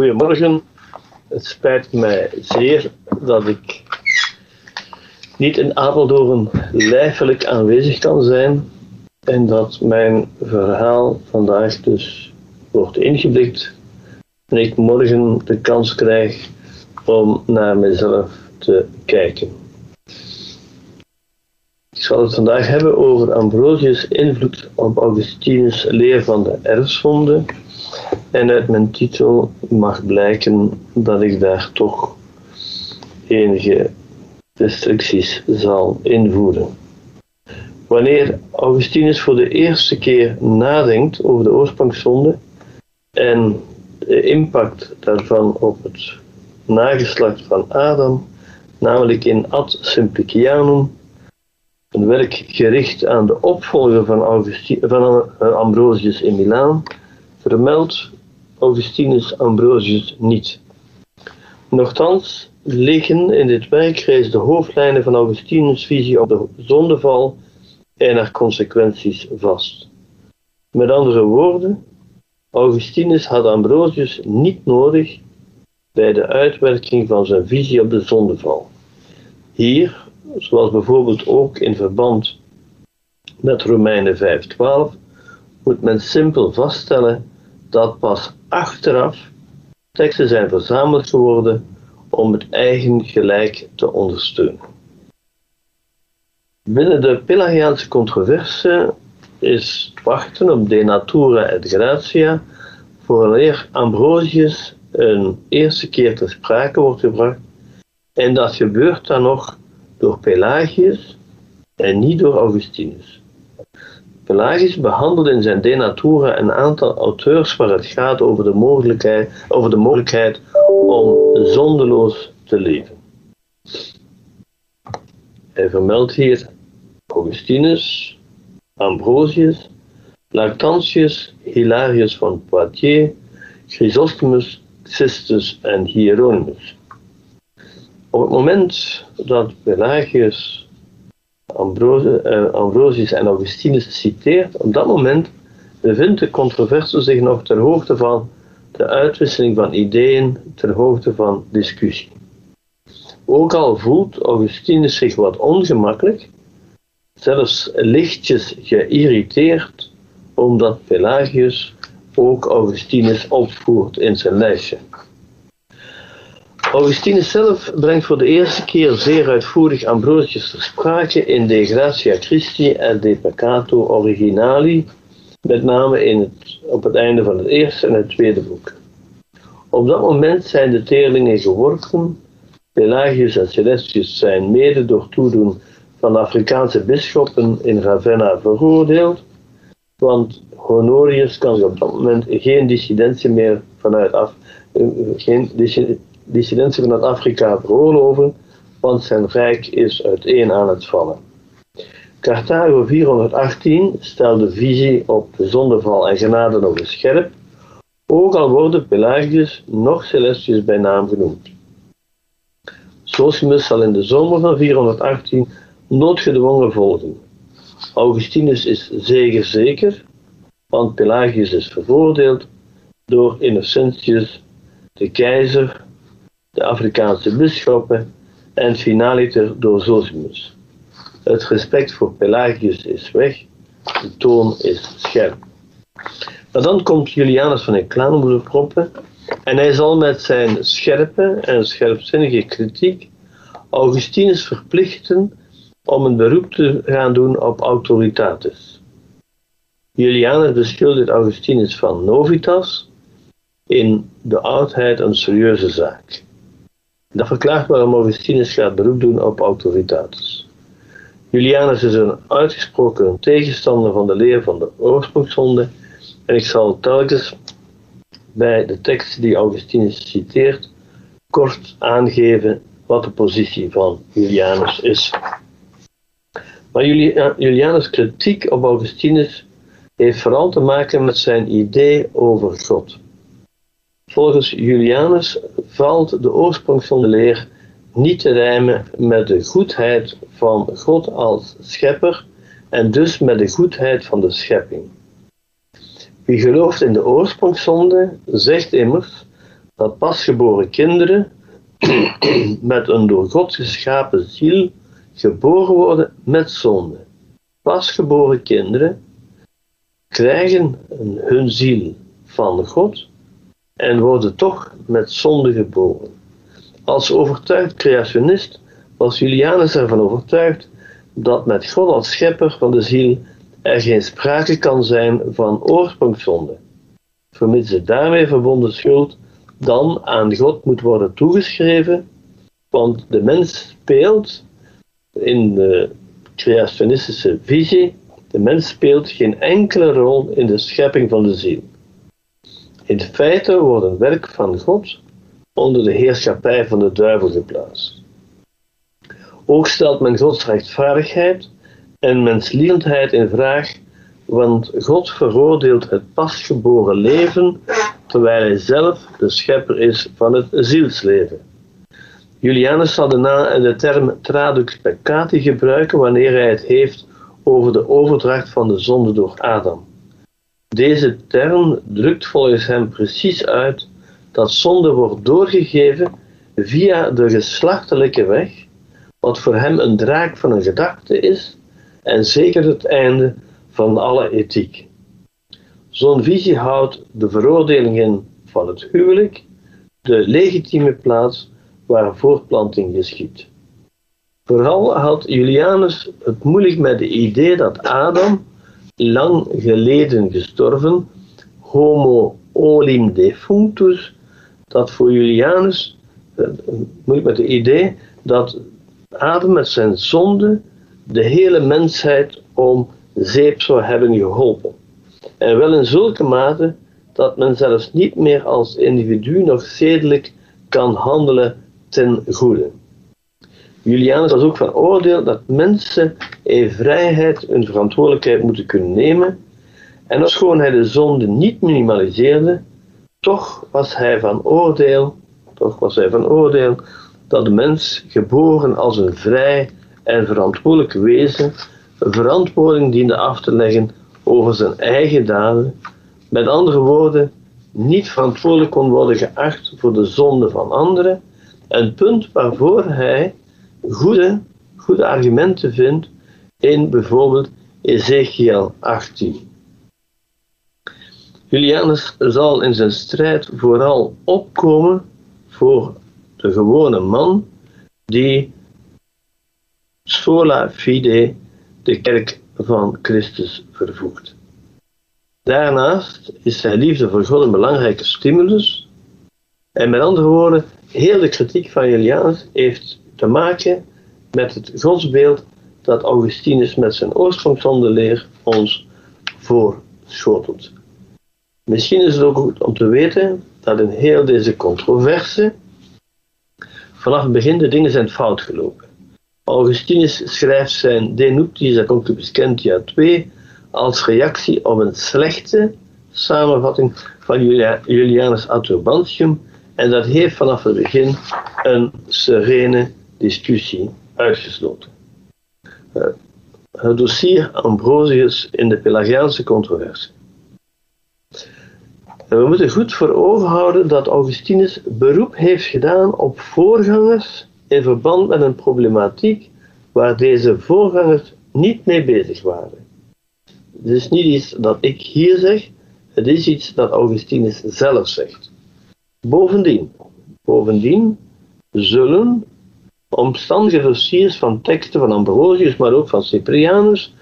Goedemorgen. Het spijt mij zeer dat ik niet in Apeldoorn lijfelijk aanwezig kan zijn en dat mijn verhaal vandaag dus wordt ingeblikt en ik morgen de kans krijg om naar mezelf te kijken. Ik zal het vandaag hebben over Ambrosius' invloed op Augustinus' leer van de erfzonde. En uit mijn titel mag blijken dat ik daar toch enige restricties zal invoeren. Wanneer Augustinus voor de eerste keer nadenkt over de oorsprongszonde en de impact daarvan op het nageslacht van Adam, namelijk in Ad Simplicianum, een werk gericht aan de opvolger van, van Ambrosius in Milaan, vermeldt Augustinus Ambrosius niet. Nochtans liggen in dit reeds de hoofdlijnen van Augustinus' visie op de zondeval en haar consequenties vast. Met andere woorden, Augustinus had Ambrosius niet nodig bij de uitwerking van zijn visie op de zondeval. Hier, zoals bijvoorbeeld ook in verband met Romeinen 5:12, moet men simpel vaststellen dat pas achteraf teksten zijn verzameld geworden om het eigen gelijk te ondersteunen. Binnen de Pelagiaanse controverse is wachten op de natura et gratia vooraleer Ambrosius een eerste keer ter sprake wordt gebracht. En dat gebeurt dan nog door Pelagius en niet door Augustinus. Pelagius behandelt in zijn De Natura een aantal auteurs waar het gaat over de mogelijkheid, over de mogelijkheid om zondeloos te leven. Hij vermeldt hier Augustinus, Ambrosius, Lactantius, Hilarius van Poitiers, Chrysostomus, Xistus en Hieronymus. Op het moment dat Pelagius eh, Ambrosius en Augustinus citeert, op dat moment bevindt de controverse zich nog ter hoogte van de uitwisseling van ideeën, ter hoogte van discussie. Ook al voelt Augustinus zich wat ongemakkelijk, zelfs lichtjes geïrriteerd, omdat Pelagius ook Augustinus opvoert in zijn lijstje. Augustinus zelf brengt voor de eerste keer zeer uitvoerig Ambrosius ter sprake in De Gratia Christi en De Peccato Originali, met name in het, op het einde van het eerste en het tweede boek. Op dat moment zijn de teerlingen geworpen. Pelagius en Celestius zijn mede door toedoen van Afrikaanse bisschoppen in Ravenna veroordeeld, want Honorius kan op dat moment geen dissidentie meer vanuit af, eh, geen dissidentie vanuit Afrika veroorloven, want zijn rijk is uiteen aan het vallen. Carthago 418 stelde visie op de zondeval en genade nog eens scherp, ook al worden Pelagius nog Celestius bij naam genoemd. Zosimus zal in de zomer van 418 noodgedwongen volgen. Augustinus is zeker zeker, want Pelagius is veroordeeld door Innocentius, de keizer, de Afrikaanse bisschoppen en finaliter door Zosimus. Het respect voor Pelagius is weg, de toon is scherp. Maar dan komt Julianus van Eclanum proppen en hij zal met zijn scherpe en scherpzinnige kritiek Augustinus verplichten om een beroep te gaan doen op autoritatis. Julianus beschuldigt Augustinus van novitas, in de oudheid een serieuze zaak. Dat verklaart waarom Augustinus gaat beroep doen op autoritatis. Julianus is een uitgesproken tegenstander van de leer van de oorsprongszonde en ik zal telkens bij de tekst die Augustinus citeert kort aangeven wat de positie van Julianus is. Maar Julianus' kritiek op Augustinus heeft vooral te maken met zijn idee over God. Volgens Julianus valt de oorsprong van de leer niet te rijmen met de goedheid van God als schepper en dus met de goedheid van de schepping. Wie gelooft in de oorsprongszonde, zegt immers dat pasgeboren kinderen met een door God geschapen ziel geboren worden met zonde. Pasgeboren kinderen krijgen hun ziel van God en worden toch met zonde geboren. Als overtuigd creationist was Julianus ervan overtuigd dat met God als schepper van de ziel er geen sprake kan zijn van oorsprongszonde, vermits de daarmee verbonden schuld dan aan God moet worden toegeschreven, want de mens speelt in de creationistische visie, de mens speelt geen enkele rol in de schepping van de ziel. In feite wordt een werk van God onder de heerschappij van de duivel geplaatst. Ook stelt men Gods rechtvaardigheid en menslievendheid in vraag, want God veroordeelt het pasgeboren leven, terwijl hij zelf de schepper is van het zielsleven. Julianus zal de, de term tradux peccati gebruiken wanneer hij het heeft over de overdracht van de zonde door Adam. Deze term drukt volgens hem precies uit dat zonde wordt doorgegeven via de geslachtelijke weg, wat voor hem een draak van een gedachte is en zeker het einde van alle ethiek. Zo'n visie houdt de veroordelingen van het huwelijk de legitieme plaats waar voortplanting geschiet. Vooral had Julianus het moeilijk met het idee dat Adam, lang geleden gestorven, homo olim defunctus, dat voor Julianus, eh, moeilijk met het idee dat Adam met zijn zonde de hele mensheid om zeep zou hebben geholpen. En wel in zulke mate dat men zelfs niet meer als individu nog zedelijk kan handelen ten goede. Julianus was ook van oordeel dat mensen in vrijheid hun verantwoordelijkheid moeten kunnen nemen. En gewoon hij de zonde niet minimaliseerde, toch was hij van oordeel, toch was hij van oordeel dat de mens geboren als een vrij en verantwoordelijk wezen verantwoording diende af te leggen over zijn eigen daden. Met andere woorden, niet verantwoordelijk kon worden geacht voor de zonde van anderen. Een punt waarvoor hij goede, goede argumenten vindt in bijvoorbeeld Ezekiel 18. Julianus zal in zijn strijd vooral opkomen voor de gewone man die sola fide de kerk van Christus vervoegt. Daarnaast is zijn liefde voor God een belangrijke stimulus. En met andere woorden, heel de kritiek van Julianus heeft te maken met het godsbeeld dat Augustinus met zijn oorsprongszonde ons voorschotelt. Misschien is het ook goed om te weten dat in heel deze controverse vanaf het begin de dingen zijn fout gelopen. Augustinus schrijft zijn De Nuptiis Concupiscentia 2 als reactie op een slechte samenvatting van Julianus Aturbantium en dat heeft vanaf het begin een serene discussie uitgesloten. Eh, het dossier Ambrosius in de Pelagiaanse controversie. we moeten goed voor ogen houden dat Augustinus beroep heeft gedaan op voorgangers in verband met een problematiek waar deze voorgangers niet mee bezig waren. Het is niet iets dat ik hier zeg, het is iets dat Augustinus zelf zegt. Bovendien, bovendien zullen omstandige dossiers van teksten van Ambrosius, maar ook van Cyprianus,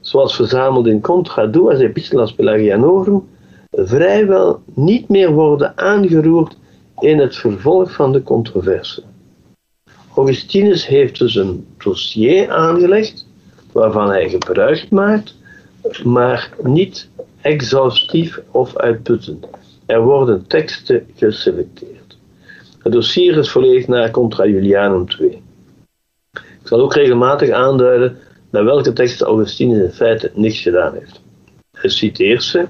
zoals verzameld in Contra Duas Epistolas Pelagianorum, vrijwel niet meer worden aangeroerd in het vervolg van de controverse. Augustinus heeft dus een dossier aangelegd waarvan hij gebruik maakt, maar niet exhaustief of uitputtend. Er worden teksten geselecteerd. Het dossier is volledig naar Contra Julianum 2. Ik zal ook regelmatig aanduiden naar welke teksten Augustinus in feite niks gedaan heeft. Hij citeert ze,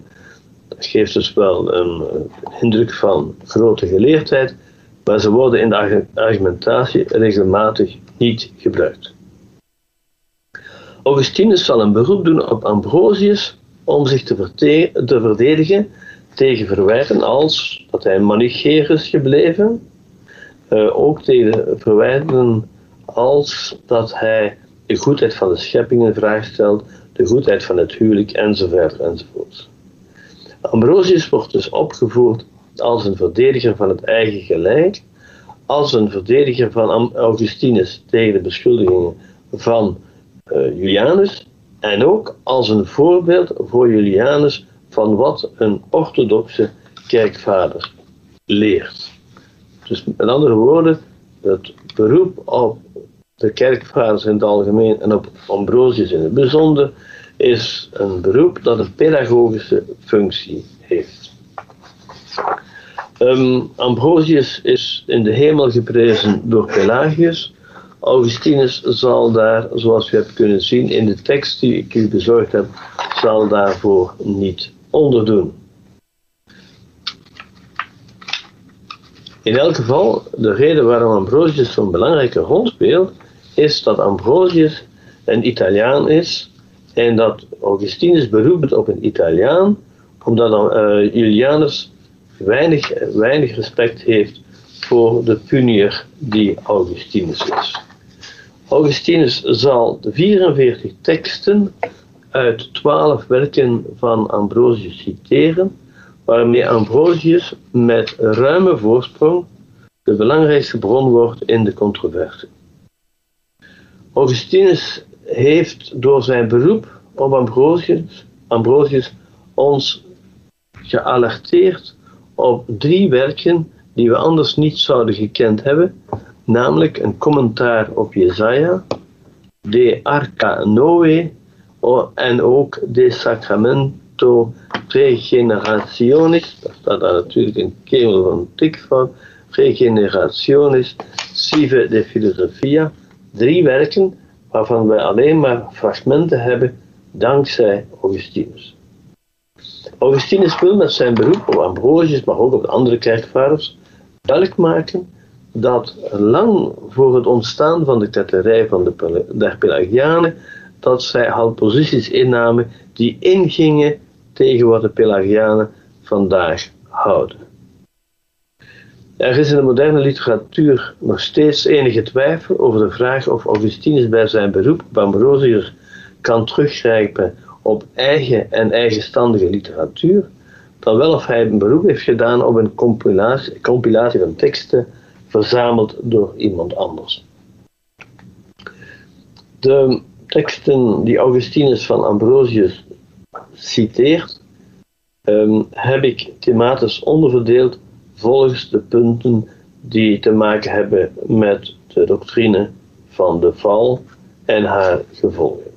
dat geeft dus wel een indruk van grote geleerdheid, maar ze worden in de argumentatie regelmatig niet gebruikt. Augustinus zal een beroep doen op Ambrosius om zich te, te verdedigen tegen verwijten als dat hij manicheer is gebleven. Uh, ook tegen verwijten als dat hij de goedheid van de schepping in vraag stelt, de goedheid van het huwelijk enzovoort enzovoort. Ambrosius wordt dus opgevoerd als een verdediger van het eigen gelijk, als een verdediger van Augustinus tegen de beschuldigingen van uh, Julianus en ook als een voorbeeld voor Julianus van wat een orthodoxe kerkvader leert. Dus met andere woorden, het beroep op de kerkvaders in het algemeen en op Ambrosius in het bijzonder is een beroep dat een pedagogische functie heeft. Um, Ambrosius is in de hemel geprezen door Pelagius. Augustinus zal daar, zoals u hebt kunnen zien in de tekst die ik u bezorgd heb, zal daarvoor niet onderdoen. In elk geval, de reden waarom Ambrosius zo'n belangrijke rol speelt, is dat Ambrosius een Italiaan is en dat Augustinus beroept op een Italiaan, omdat uh, Julianus weinig, weinig respect heeft voor de punier die Augustinus is. Augustinus zal de 44 teksten uit 12 werken van Ambrosius citeren, waarmee Ambrosius met ruime voorsprong de belangrijkste bron wordt in de controverse. Augustinus heeft door zijn beroep op Ambrosius, ons gealerteerd op drie werken die we anders niet zouden gekend hebben, namelijk een commentaar op Jesaja, De Arca Noe en ook De Regenerationis, daar staat daar natuurlijk een kemel van tik van, Regenerationis Sive de Filosofia, drie werken waarvan wij alleen maar fragmenten hebben dankzij Augustinus. Augustinus wil met zijn beroep op Ambrosius, maar ook op de andere kerkvaders, duidelijk maken dat lang voor het ontstaan van de ketterij van de, der Pelagianen, dat zij al posities innamen die ingingen tegen wat de Pelagianen vandaag houden. Er is in de moderne literatuur nog steeds enige twijfel over de vraag of Augustinus bij zijn beroep op Ambrosius kan teruggrijpen op eigen en eigenstandige literatuur, dan wel of hij een beroep heeft gedaan op een compilatie, compilatie van teksten verzameld door iemand anders. De teksten die Augustinus van Ambrosius citeert, ehm, heb ik thematisch onderverdeeld volgens de punten die te maken hebben met de doctrine van de val en haar gevolgen.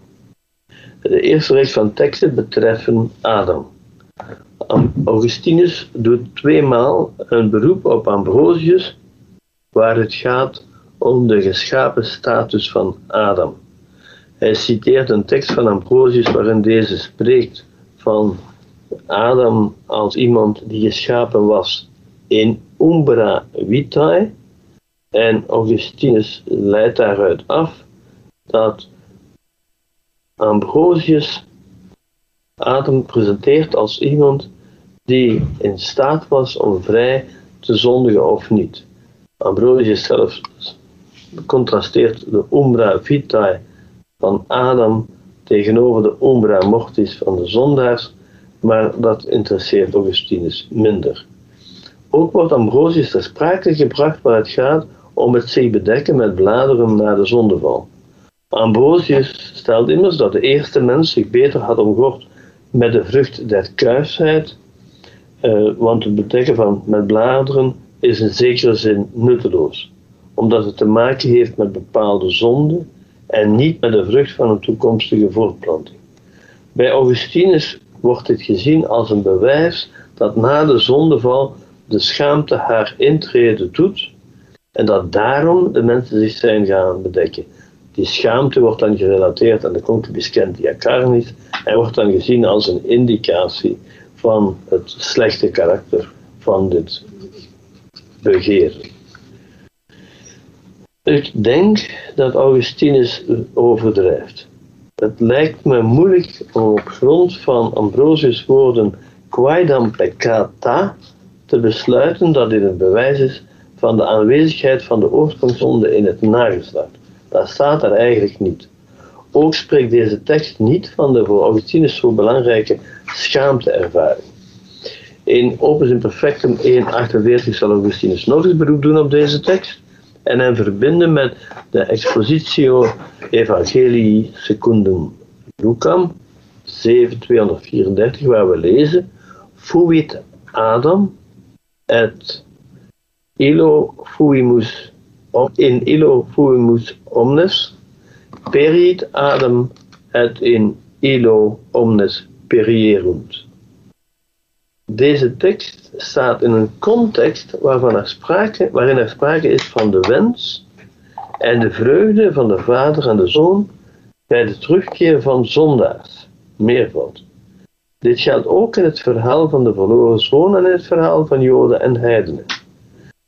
De eerste reeks van teksten betreffen Adam. Augustinus doet tweemaal een beroep op Ambrosius, waar het gaat om de geschapen status van Adam. Hij citeert een tekst van Ambrosius waarin deze spreekt van Adam als iemand die geschapen was in umbra vitae. En Augustinus leidt daaruit af dat Ambrosius Adam presenteert als iemand die in staat was om vrij te zondigen of niet. Ambrosius zelf contrasteert de umbra vitae van Adam tegenover de umbra mortis van de zondaars, maar dat interesseert Augustinus minder. Ook wordt Ambrosius ter sprake gebracht waar het gaat om het zich bedekken met bladeren na de zondeval. Ambrosius stelt immers dat de eerste mens zich beter had omgord met de vrucht der kuisheid, uh, want het bedekken van met bladeren is in zekere zin nutteloos, omdat het te maken heeft met bepaalde zonden en niet met de vrucht van een toekomstige voortplanting. Bij Augustinus wordt dit gezien als een bewijs dat na de zondeval de schaamte haar intrede doet en dat daarom de mensen zich zijn gaan bedekken. Die schaamte wordt dan gerelateerd aan de concubiscentia carnis en wordt dan gezien als een indicatie van het slechte karakter van dit begeren. Ik denk dat Augustinus overdrijft. Het lijkt me moeilijk om op grond van Ambrosius' woorden quaedam peccata te besluiten dat dit een bewijs is van de aanwezigheid van de oorsprongszonde in het nageslacht. Dat staat er eigenlijk niet. Ook spreekt deze tekst niet van de voor Augustinus zo belangrijke schaamteervaring. In Opus Imperfectum 1.48 zal Augustinus nog eens beroep doen op deze tekst en hem verbinden met de Expositio Evangelii Secundum Lucam 7234, waar we lezen: Fuit Adam et illo fuimus in illo fuimus omnes perit Adam et in illo omnes perierunt. Deze tekst staat in een context waarvan sprake, waarin er sprake is van de wens en de vreugde van de Vader en de Zoon bij de terugkeer van zondaars, meervoud. Dit geldt ook in het verhaal van de verloren zoon en in het verhaal van Joden en heidenen.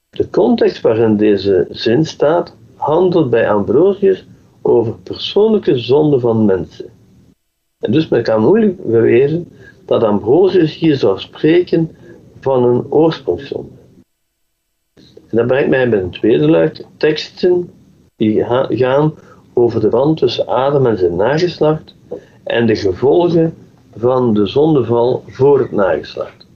De context waarin deze zin staat, handelt bij Ambrosius over persoonlijke zonden van mensen. En dus men kan moeilijk beweren dat Ambrosius hier zou spreken van een oorsprongszonde. En dat brengt mij bij een tweede luik, teksten die gaan over de band tussen Adam en zijn nageslacht en de gevolgen van de zondeval voor het nageslacht.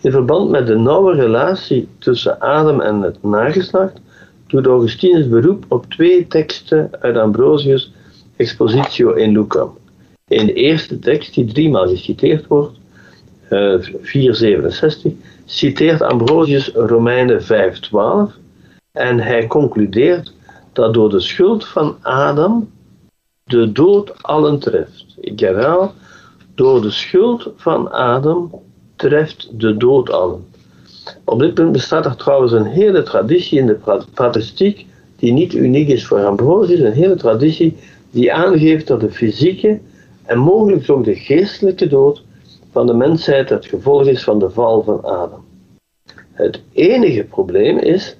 In verband met de nauwe relatie tussen Adam en het nageslacht doet Augustinus beroep op twee teksten uit Ambrosius' Expositio in Lucam. In de eerste tekst, die driemaal geciteerd wordt, uh, eh, 467, citeert Ambrosius Romeinen 5:12 en hij concludeert dat door de schuld van Adam de dood allen treft. Ik herhaal, door de schuld van Adam treft de dood allen. Op dit punt bestaat er trouwens een hele traditie in de patristiek, die niet uniek is voor Ambrosius, een hele traditie die aangeeft dat de fysieke en mogelijk ook de geestelijke dood van de mensheid het gevolg is van de val van Adam. Het enige probleem is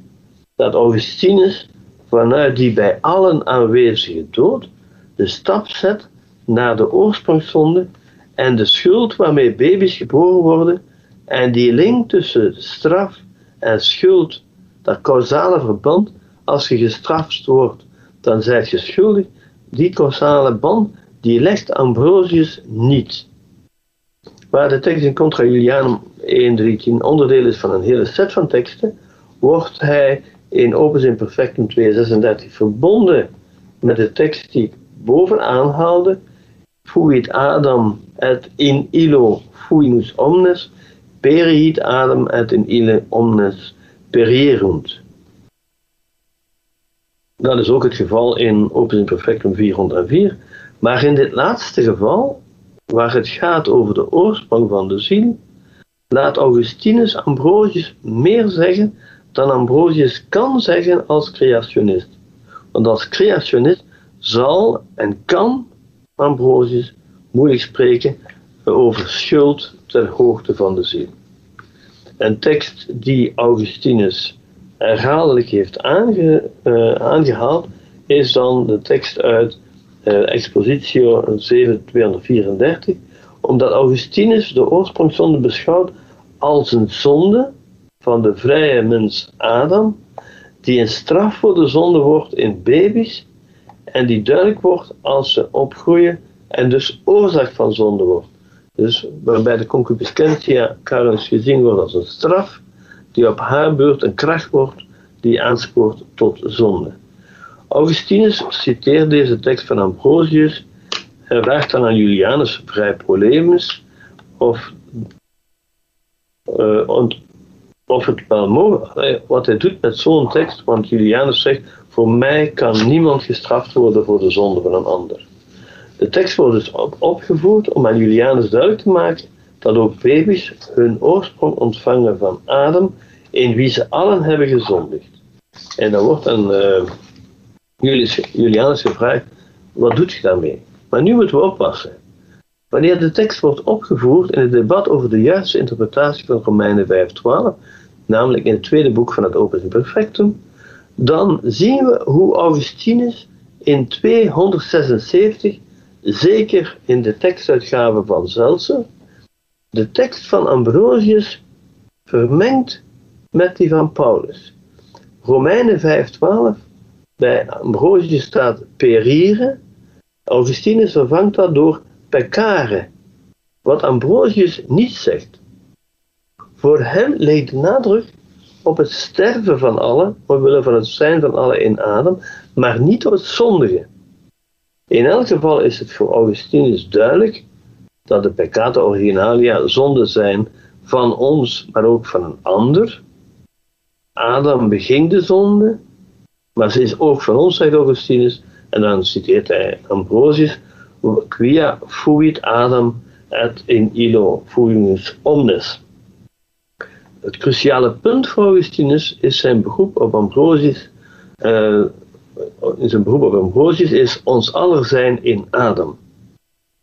dat Augustinus vanuit die bij allen aanwezige dood de stap zet naar de oorsprongszonde en de schuld waarmee baby's geboren worden en die link tussen straf en schuld, dat causale verband, als je gestraft wordt, dan zijt je schuldig, die causale band, die legt Ambrosius niet. Waar de tekst in Contra Julianum 1.13 onderdeel is van een hele set van teksten, wordt hij in Opus Imperfectum 236 verbonden met de tekst die ik bovenaan haalde, fuit Adam et in illo fuimus omnes, periit Adam et in ille omnes perierunt. Dat is ook het geval in Opus Imperfectum 404. Maar in dit laatste geval, waar het gaat over de oorsprong van de ziel, laat Augustinus Ambrosius meer zeggen dan Ambrosius kan zeggen als creationist. Want als creationist zal en kan Ambrosius moeilijk spreken over schuld ter hoogte van de ziel. Een tekst die Augustinus herhaaldelijk heeft uh, aangehaald, is dan de tekst uit Expositio 7234, omdat Augustinus de oorsprongszonde beschouwt als een zonde van de vrije mens Adam, die een straf voor de zonde wordt in baby's en die duidelijk wordt als ze opgroeien en dus oorzaak van zonde wordt. Dus waarbij de concupiscentia Carolus gezien wordt als een straf, die op haar beurt een kracht wordt die aanspoort tot zonde. Augustinus citeert deze tekst van Ambrosius en vraagt dan aan Julianus vrij polemisch of, uh, of het wel mogelijk wat hij doet met zo'n tekst, want Julianus zegt: Voor mij kan niemand gestraft worden voor de zonde van een ander. De tekst wordt dus opgevoerd om aan Julianus duidelijk te maken dat ook baby's hun oorsprong ontvangen van Adam, in wie ze allen hebben gezondigd. En dan wordt dan Julianus gevraagd: wat doet je daarmee? Maar nu moeten we oppassen. Wanneer de tekst wordt opgevoerd in het debat over de juiste interpretatie van Romeinen 5:12, namelijk in het tweede boek van het Opus Imperfectum, dan zien we hoe Augustinus in 276, zeker in de tekstuitgave van Zelsen, de tekst van Ambrosius vermengt met die van Paulus. Romeinen 5:12, bij Ambrosius staat perire. Augustinus vervangt dat door peccare, wat Ambrosius niet zegt. Voor hem leek de nadruk op het sterven van allen, omwille van het zijn van allen in Adam, maar niet op het zondigen. In elk geval is het voor Augustinus duidelijk dat de peccata originalia zonden zijn van ons, maar ook van een ander. Adam beging de zonde, maar ze is ook van ons, zegt Augustinus. En dan citeert hij Ambrosius, quia fuit Adam et in illo fuimus omnes. Het cruciale punt voor Augustinus is zijn beroep op Ambrosius. Uh, in zijn beroep op Ambrosius is ons aller zijn in Adam.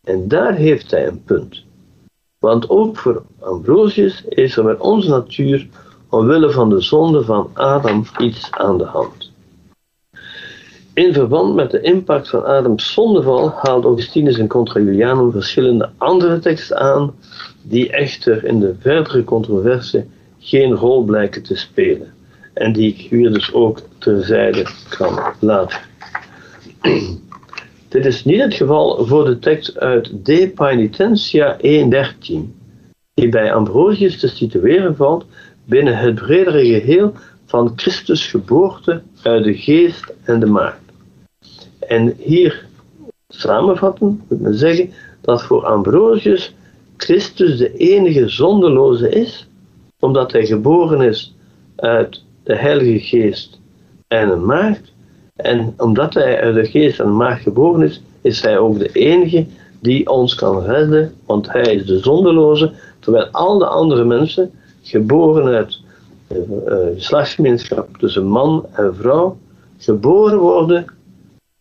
En daar heeft hij een punt. Want ook voor Ambrosius is er met onze natuur, omwille van de zonde van Adam, iets aan de hand. In verband met de impact van Adams zondeval haalt Augustinus en Contra Julianum verschillende andere teksten aan, die echter in de verdere controverse geen rol blijken te spelen. En die ik hier dus ook terzijde kan laten. Dit is niet het geval voor de tekst uit De Penitentia 1.13, die bij Ambrosius te situeren valt binnen het bredere geheel van Christus geboorte uit de geest en de maagd. En hier samenvatten moet men zeggen dat voor Ambrosius Christus de enige zondeloze is, omdat hij geboren is uit de Heilige Geest en een maagd. En omdat hij uit de Geest en de maagd geboren is, is hij ook de enige die ons kan redden, want hij is de zondeloze, terwijl al de andere mensen, geboren uit uh, geslachtsgemeenschap tussen man en vrouw, geboren worden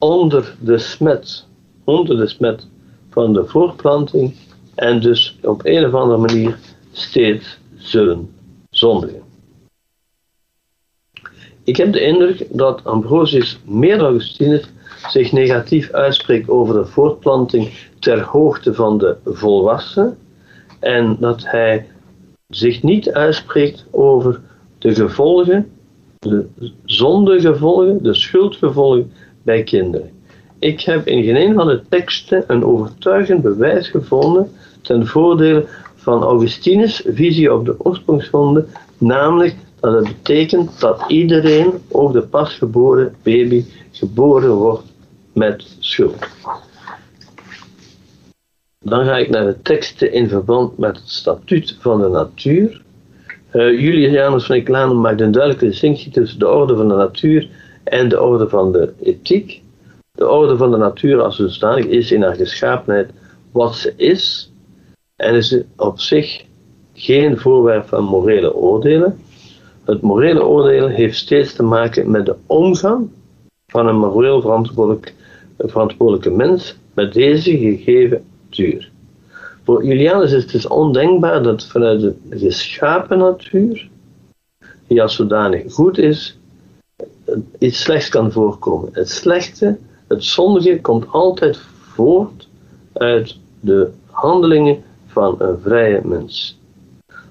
onder de smet, onder de smet van de voortplanting en dus op een of andere manier steeds zullen zondigen. Ik heb de indruk dat Ambrosius meer dan Augustinus zich negatief uitspreekt over de voortplanting ter hoogte van de volwassenen en dat hij zich niet uitspreekt over de gevolgen, de zondegevolgen, de schuldgevolgen bij kinderen. Ik heb in geen een van de teksten een overtuigend bewijs gevonden ten voordele van Augustinus' visie op de oorsprongszonde, namelijk dat het betekent dat iedereen, ook de pasgeboren baby, geboren wordt met schuld. Dan ga ik naar de teksten in verband met het statuut van de natuur. Uh, Julianus van Eclanum maakt een duidelijke distinctie tussen de orde van de natuur en de orde van de ethiek. De orde van de natuur als zodanig is in haar geschapenheid wat ze is en is op zich geen voorwerp van morele oordelen. Het morele oordeel heeft steeds te maken met de omgang van een moreel verantwoordelijk, verantwoordelijke mens met deze gegeven natuur. Voor Julianus is het dus ondenkbaar dat vanuit de geschapen natuur, die als zodanig goed is, iets slechts kan voorkomen. Het slechte, het zondige, komt altijd voort uit de handelingen van een vrije mens.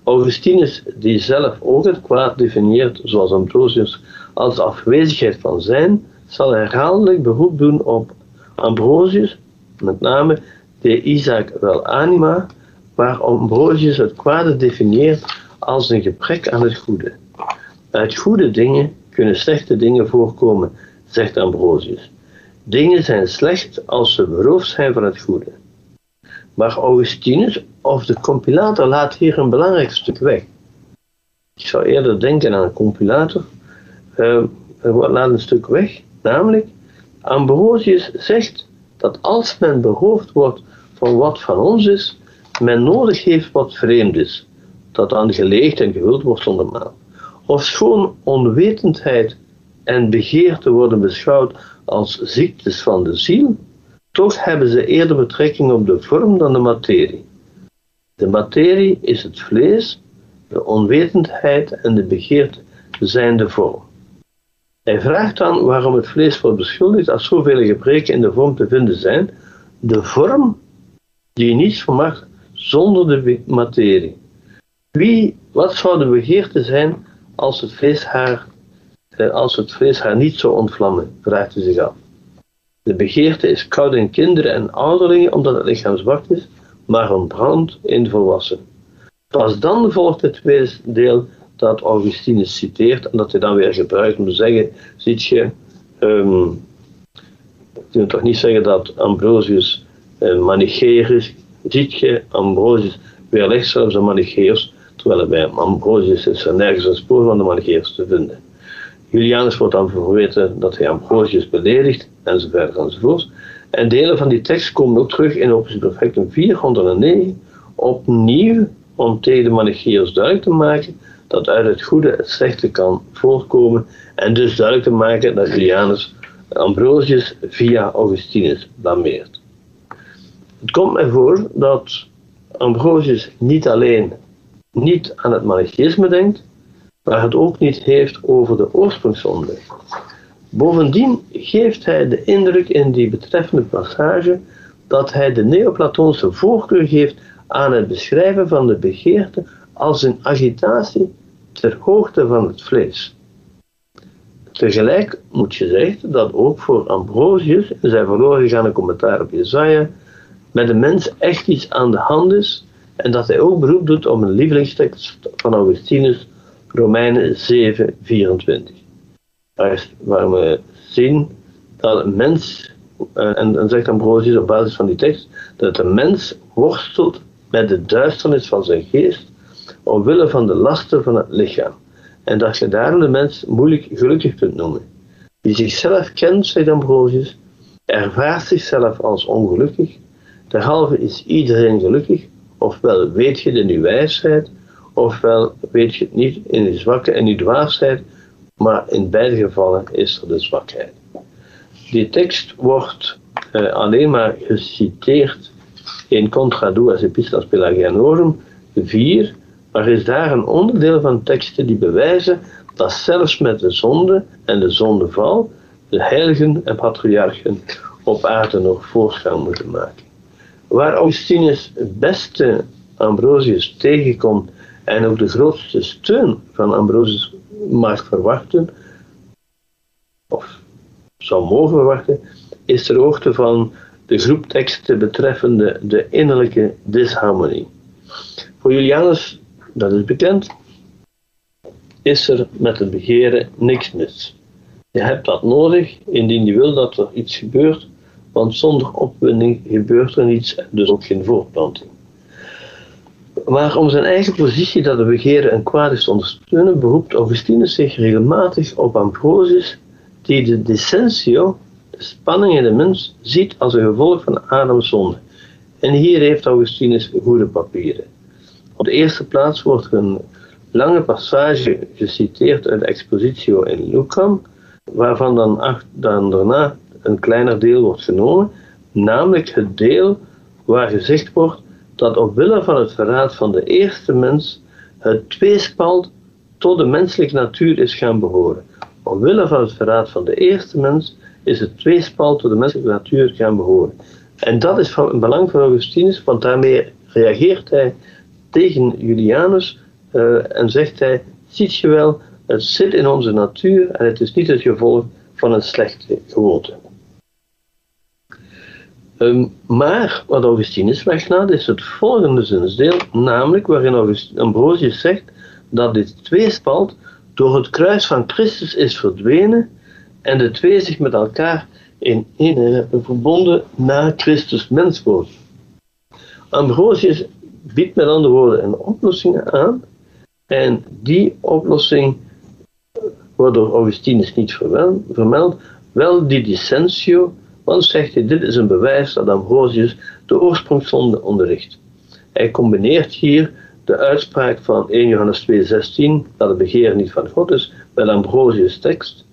Augustinus, die zelf ook het kwaad definieert, zoals Ambrosius, als afwezigheid van zijn, zal herhaaldelijk beroep doen op Ambrosius, met name de Isaac wel anima, waar Ambrosius het kwade definieert als een gebrek aan het goede. Uit goede dingen kunnen slechte dingen voorkomen, zegt Ambrosius. Dingen zijn slecht als ze beroofd zijn van het goede. Maar Augustinus of de compilator laat hier een belangrijk stuk weg. Ik zou eerder denken aan een compilator. Uh, laat een stuk weg, namelijk Ambrosius zegt dat als men beroofd wordt van wat van ons is, men nodig heeft wat vreemd is, dat dan geleegd en gevuld wordt zonder maal. Ofschoon onwetendheid en begeerte worden beschouwd als ziektes van de ziel, toch hebben ze eerder betrekking op de vorm dan de materie. De materie is het vlees, de onwetendheid en de begeerte zijn de vorm. Hij vraagt dan waarom het vlees wordt beschuldigd als zoveel gebreken in de vorm te vinden zijn. De vorm die niets vermag zonder de materie. Wie, wat zou de begeerte zijn als het vlees haar, eh, als het vlees haar niet zou ontvlammen, vraagt u zich af. De begeerte is koud in kinderen en ouderlingen omdat het lichaam zwak is, maar ontbrandt in volwassenen. Pas dan volgt het tweede deel dat Augustinus citeert en dat hij dan weer gebruikt om te zeggen, ziet je, um, je toch niet zeggen dat Ambrosius een manicheer is, ziet je, Ambrosius weerlegt zelfs de manicheers, terwijl bij Ambrosius is er nergens een spoor van de manicheers te vinden. Julianus wordt dan verweten dat hij Ambrosius beledigt, enzovoort enzovoort. En delen van die tekst komen ook terug in Opus Perfectum 409, opnieuw om tegen de manicheers duidelijk te maken dat uit het goede het slechte kan voortkomen en dus duidelijk te maken dat Julianus Ambrosius via Augustinus blameert. Het komt mij voor dat Ambrosius niet alleen niet aan het manicheïsme denkt, maar het ook niet heeft over de oorsprongszonde. Bovendien geeft hij de indruk in die betreffende passage dat hij de Neoplatoonse voorkeur geeft aan het beschrijven van de begeerte als een agitatie ter hoogte van het vlees. Tegelijk moet je zeggen dat ook voor Ambrosius in zijn verloren gegaane commentaar op Jezaja met de mens echt iets aan de hand is en dat hij ook beroep doet op een lievelingstekst van Augustinus, Romeinen 7, 24. Waar we zien dat een mens, eh, en dan zegt Ambrosius op basis van die tekst, dat de mens worstelt met de duisternis van zijn geest omwille van de lasten van het lichaam. En dat je daarom de mens moeilijk gelukkig kunt noemen. Wie zichzelf kent, zegt Ambrosius, ervaart zichzelf als ongelukkig. Derhalve is iedereen gelukkig, ofwel weet je in uw wijsheid, ofwel weet je het niet in uw zwakke en uw dwaasheid, maar in beide gevallen is er de zwakheid. Die tekst wordt eh, alleen maar geciteerd in Contra Duas Epistlas Pelagianorum 4, maar is daar een onderdeel van teksten die bewijzen dat zelfs met de zonde en de zondeval de heiligen en patriarchen op aarde nog voortgang moeten maken. Waar Augustinus het beste Ambrosius tegenkomt en ook de grootste steun van Ambrosius mag verwachten, of zou mogen verwachten, is ter hoogte van de groep teksten betreffende de innerlijke disharmonie. Voor Julianus, dat is bekend, is er met het begeren niks mis. Je hebt dat nodig indien je wil dat er iets gebeurt, want zonder opwinding gebeurt er niets en dus ook geen voortplanting. Maar om zijn eigen positie dat de begeren een kwaad is te ondersteunen, beroept Augustinus zich regelmatig op Ambrosius, die de decensio, de spanning in de mens, ziet als een gevolg van Adams zonde. En hier heeft Augustinus goede papieren. Op de eerste plaats wordt er een lange passage geciteerd uit Expositio in Lucam, waarvan dan, dan daarna een kleiner deel wordt genomen, namelijk het deel waar gezegd wordt dat omwille van het verraad van de eerste mens het tweespalt tot de menselijke natuur is gaan behoren. Omwille van het verraad van de eerste mens is het tweespalt tot de menselijke natuur gaan behoren. En dat is van belang voor Augustinus, want daarmee reageert hij tegen Julianus uh, en zegt hij: Ziet je wel, het zit in onze natuur en het is niet het gevolg van een slechte gewoonte. Um, maar wat Augustinus weglaat is het volgende zinsdeel, namelijk waarin Ambrosius zegt dat dit tweespalt door het kruis van Christus is verdwenen en de twee zich met elkaar in één verbonden na Christus mens. Ambrosius biedt met andere woorden een oplossing aan en die oplossing wordt door Augustinus niet vermeld, wel die dissentio want zegt hij, dit is een bewijs dat Ambrosius de oorsprongszonde onderricht. Hij combineert hier de uitspraak van 1 Johannes 2,16, dat het begeer niet van God is, met Ambrosius' tekst.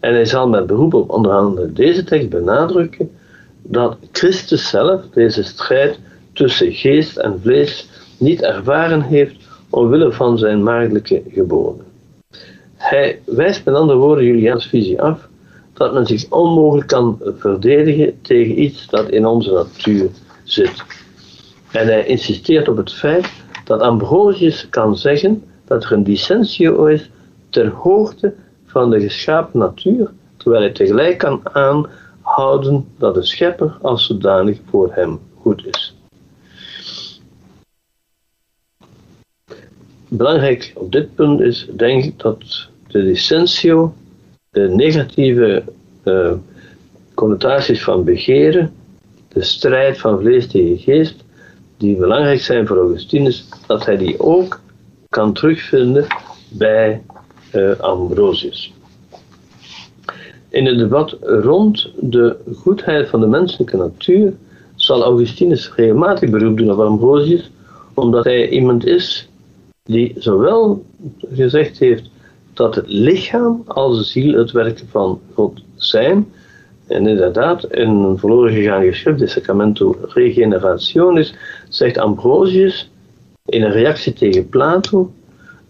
En hij zal met beroep op onder andere deze tekst benadrukken dat Christus zelf deze strijd tussen geest en vlees niet ervaren heeft omwille van zijn maagdelijke geboren. Hij wijst met andere woorden Julians visie af dat men zich onmogelijk kan verdedigen tegen iets dat in onze natuur zit. En hij insisteert op het feit dat Ambrosius kan zeggen dat er een dissentio is ter hoogte van de geschapen natuur, terwijl hij tegelijk kan aanhouden dat de schepper als zodanig voor hem goed is. Belangrijk op dit punt is, denk ik, dat de dissentio de negatieve uh, connotaties van begeren, de strijd van vlees tegen geest, die belangrijk zijn voor Augustinus, dat hij die ook kan terugvinden bij uh, Ambrosius. In het debat rond de goedheid van de menselijke natuur zal Augustinus regelmatig beroep doen op Ambrosius, omdat hij iemand is die zowel gezegd heeft dat het lichaam als de ziel het werk van God zijn. En inderdaad, in een verloren gegaan geschrift, de Sacramento Regenerationis, zegt Ambrosius in een reactie tegen Plato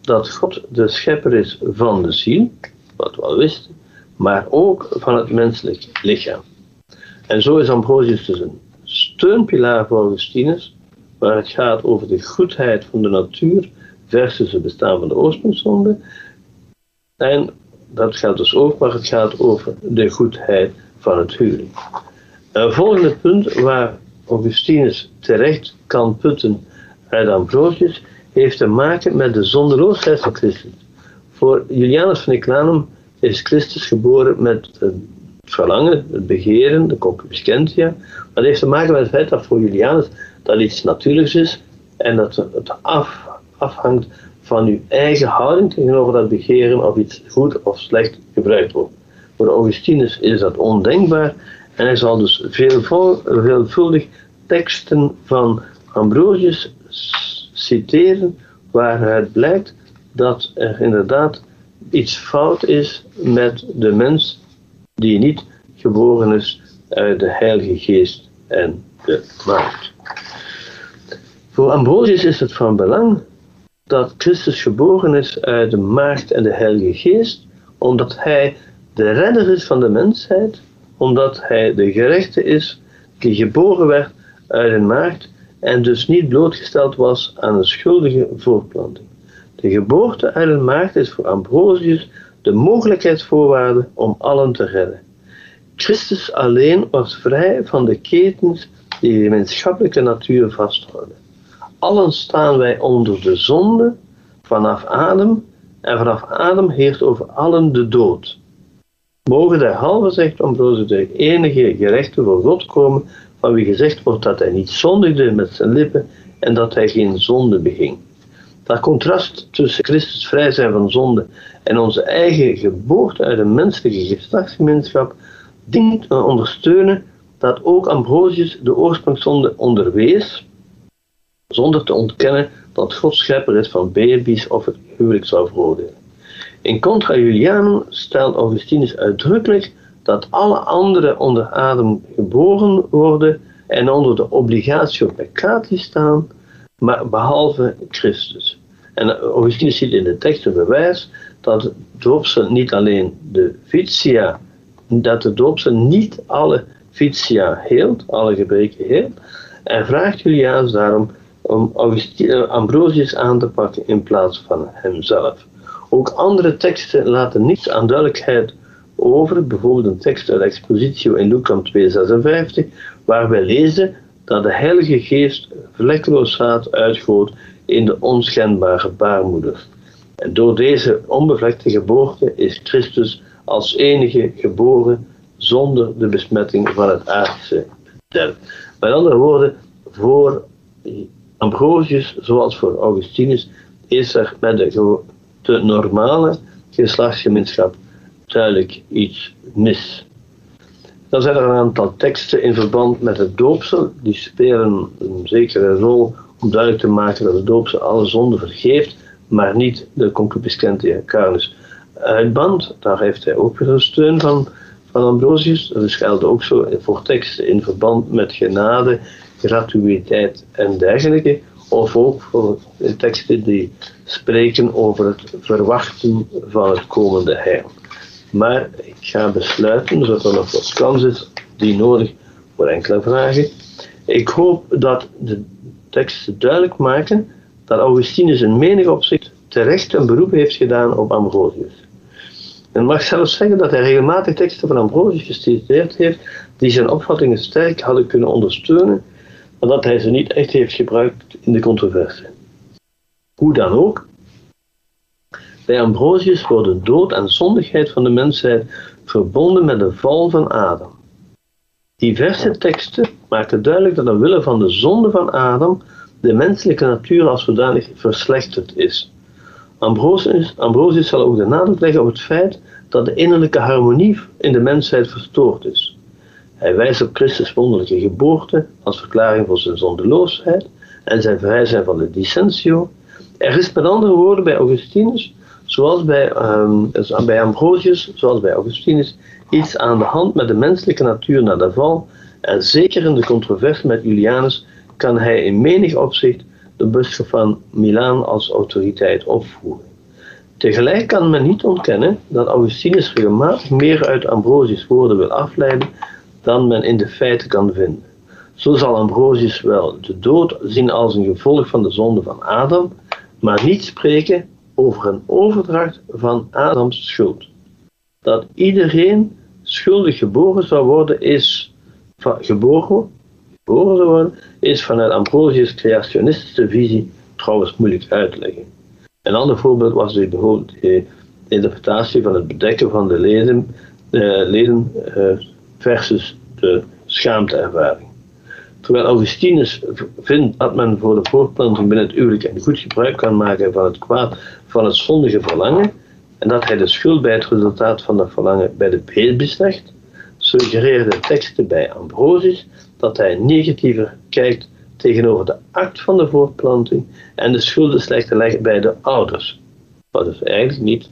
dat God de schepper is van de ziel, wat we al wisten, maar ook van het menselijk lichaam. En zo is Ambrosius dus een steunpilaar voor Augustinus, waar het gaat over de goedheid van de natuur versus het bestaan van de oorsprongszonde. En dat gaat dus ook, maar het gaat over de goedheid van het huwelijk. Een volgende punt waar Augustinus terecht kan putten uit Ambrosius heeft te maken met de zondeloosheid van Christus. Voor Julianus van Eclanum is Christus geboren met het verlangen, het begeren, de concupiscentia. Maar dat heeft te maken met het feit dat voor Julianus dat iets natuurlijks is en dat het af, afhangt van uw eigen houding tegenover dat begeren of iets goed of slecht gebruikt wordt. Voor Augustinus is dat ondenkbaar en hij zal dus veelvuldig teksten van Ambrosius citeren waaruit blijkt dat er inderdaad iets fout is met de mens die niet geboren is uit de Heilige Geest en de maagd. Voor Ambrosius is het van belang dat Christus geboren is uit de maagd en de Heilige Geest, omdat hij de redder is van de mensheid, omdat hij de gerechte is die geboren werd uit een maagd en dus niet blootgesteld was aan een schuldige voortplanting. De geboorte uit een maagd is voor Ambrosius de mogelijkheidsvoorwaarde om allen te redden. Christus alleen was vrij van de ketens die de menschappelijke natuur vasthouden. Allen staan wij onder de zonde vanaf Adam en vanaf Adam heert over allen de dood. Mogen derhalve, zegt Ambrosius, de enige gerechte voor God komen, van wie gezegd wordt dat hij niet zondigde met zijn lippen en dat hij geen zonde beging. Dat contrast tussen Christus vrij zijn van zonde en onze eigen geboorte uit een menselijke geslachtsgemeenschap dient te ondersteunen dat ook Ambrosius de oorsprongszonde onderwees, zonder te ontkennen dat God schepper is van baby's of het huwelijk zou veroordelen. In contra Julianum stelt Augustinus uitdrukkelijk dat alle anderen onder Adam geboren worden en onder de obligatio peccati staan, maar behalve Christus. En Augustinus ziet in de tekst een bewijs dat doopsel niet alleen de vitia, dat de doopsel niet alle vitia heelt, alle gebreken heelt, en vraagt Julianus daarom om eh, Ambrosius aan te pakken in plaats van hemzelf. Ook andere teksten laten niets aan duidelijkheid over, bijvoorbeeld een tekst uit Expositio in Lucam 256, waar wij lezen dat de Heilige Geest vlekkeloos zaad uitgoot in de onschendbare baarmoeder. En door deze onbevlekte geboorte is Christus als enige geboren zonder de besmetting van het aardse derf. Met andere woorden, voor Ambrosius, zoals voor Augustinus, is er met de, de normale geslachtsgemeenschap duidelijk iets mis. Dan zijn er een aantal teksten in verband met het doopsel, die spelen een zekere rol om duidelijk te maken dat het doopsel alle zonden vergeeft, maar niet de concupiscentia carnis uitband. Daar heeft hij ook weer een steun van, van Ambrosius. Dat geldt ook zo voor teksten in verband met genade, gratuïteit en dergelijke. Of ook voor teksten die spreken over het verwachten van het komende heil. Maar ik ga besluiten, zodat er nog wat kans is die nodig voor enkele vragen. Ik hoop dat de teksten duidelijk maken dat Augustinus in menig opzicht terecht een beroep heeft gedaan op Ambrosius. Men mag zelfs zeggen dat hij regelmatig teksten van Ambrosius geciteerd heeft die zijn opvattingen sterk hadden kunnen ondersteunen, maar dat hij ze niet echt heeft gebruikt in de controverse. Hoe dan ook, bij Ambrosius worden dood en zondigheid van de mensheid verbonden met de val van Adam. Diverse teksten maken duidelijk dat omwille van de zonde van Adam de menselijke natuur als zodanig verslechterd is. Ambrosius, Ambrosius zal ook de nadruk leggen op het feit dat de innerlijke harmonie in de mensheid verstoord is. Hij wijst op Christus wonderlijke geboorte als verklaring voor zijn zondeloosheid en zijn vrij zijn van de dissentio. Er is met andere woorden bij Augustinus, zoals bij, um, bij Ambrosius, zoals bij Augustinus, iets aan de hand met de menselijke natuur na de val. En zeker in de controverse met Julianus kan hij in menig opzicht de bisschop van Milaan als autoriteit opvoeren. Tegelijk kan men niet ontkennen dat Augustinus regelmatig meer uit Ambrosius woorden wil afleiden dan men in de feiten kan vinden. Zo zal Ambrosius wel de dood zien als een gevolg van de zonde van Adam, maar niet spreken over een overdracht van Adams schuld. Dat iedereen schuldig geboren zou worden, is geboren, geboren zou worden, is vanuit Ambrosius' creationistische visie trouwens moeilijk uit te leggen. Een ander voorbeeld was bijvoorbeeld de interpretatie van het bedekken van de leden, eh, eh, versus de schaamteervaring. Terwijl Augustinus vindt dat men voor de voortplanting binnen het huwelijk een goed gebruik kan maken van het kwaad van het zondige verlangen, en dat hij de schuld bij het resultaat van dat verlangen bij de baby legt, suggereerde teksten bij Ambrosius dat hij negatiever kijkt tegenover de act van de voortplanting en de schulden slecht te leggen bij de ouders. Wat dus eigenlijk niet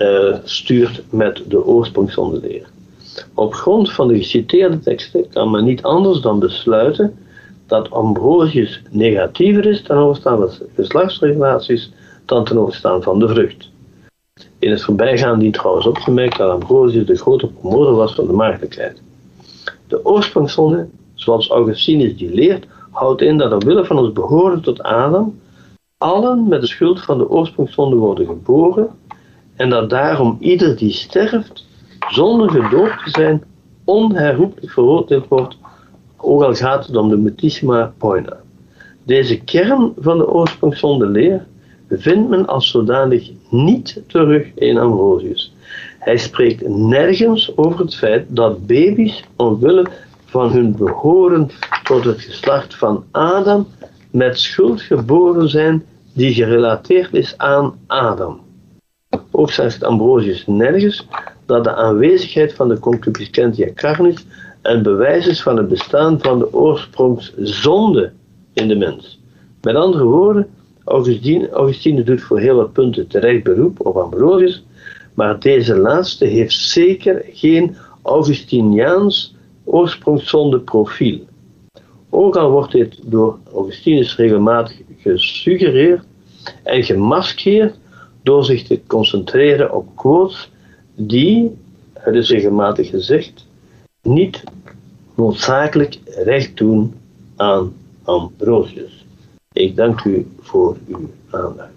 uh, stuurt met de oorsprongszondeleer. Op grond van de geciteerde teksten kan men niet anders dan besluiten dat Ambrosius negatiever is ten overstaan van geslachtsrelaties dan ten overstaan van de vrucht. In het voorbijgaan dient trouwens opgemerkt dat Ambrosius de grote promotor was van de maagdelijkheid. De oorsprongszonde, zoals Augustinus die leert, houdt in dat omwille van ons behoren tot Adam, allen met de schuld van de oorsprongszonde worden geboren en dat daarom ieder die sterft, zonder gedoopt te zijn, onherroepelijk veroordeeld wordt, ook al gaat het om de mutisima poina. Deze kern van de oorsprongszonde leer vindt men als zodanig niet terug in Ambrosius. Hij spreekt nergens over het feit dat baby's omwille van hun behoren tot het geslacht van Adam met schuld geboren zijn die gerelateerd is aan Adam. Ook zegt Ambrosius nergens dat de aanwezigheid van de concupiscentia carnis een bewijs is van het bestaan van de oorsprongszonde in de mens. Met andere woorden, Augustine, doet voor heel wat punten terecht beroep op Ambrosius, maar deze laatste heeft zeker geen Augustiniaans oorsprongszonde profiel. Ook al wordt dit door Augustinus regelmatig gesuggereerd en gemaskeerd door zich te concentreren op quotes die, het is regelmatig gezegd, niet noodzakelijk recht doen aan Ambrosius. Ik dank u voor uw aandacht.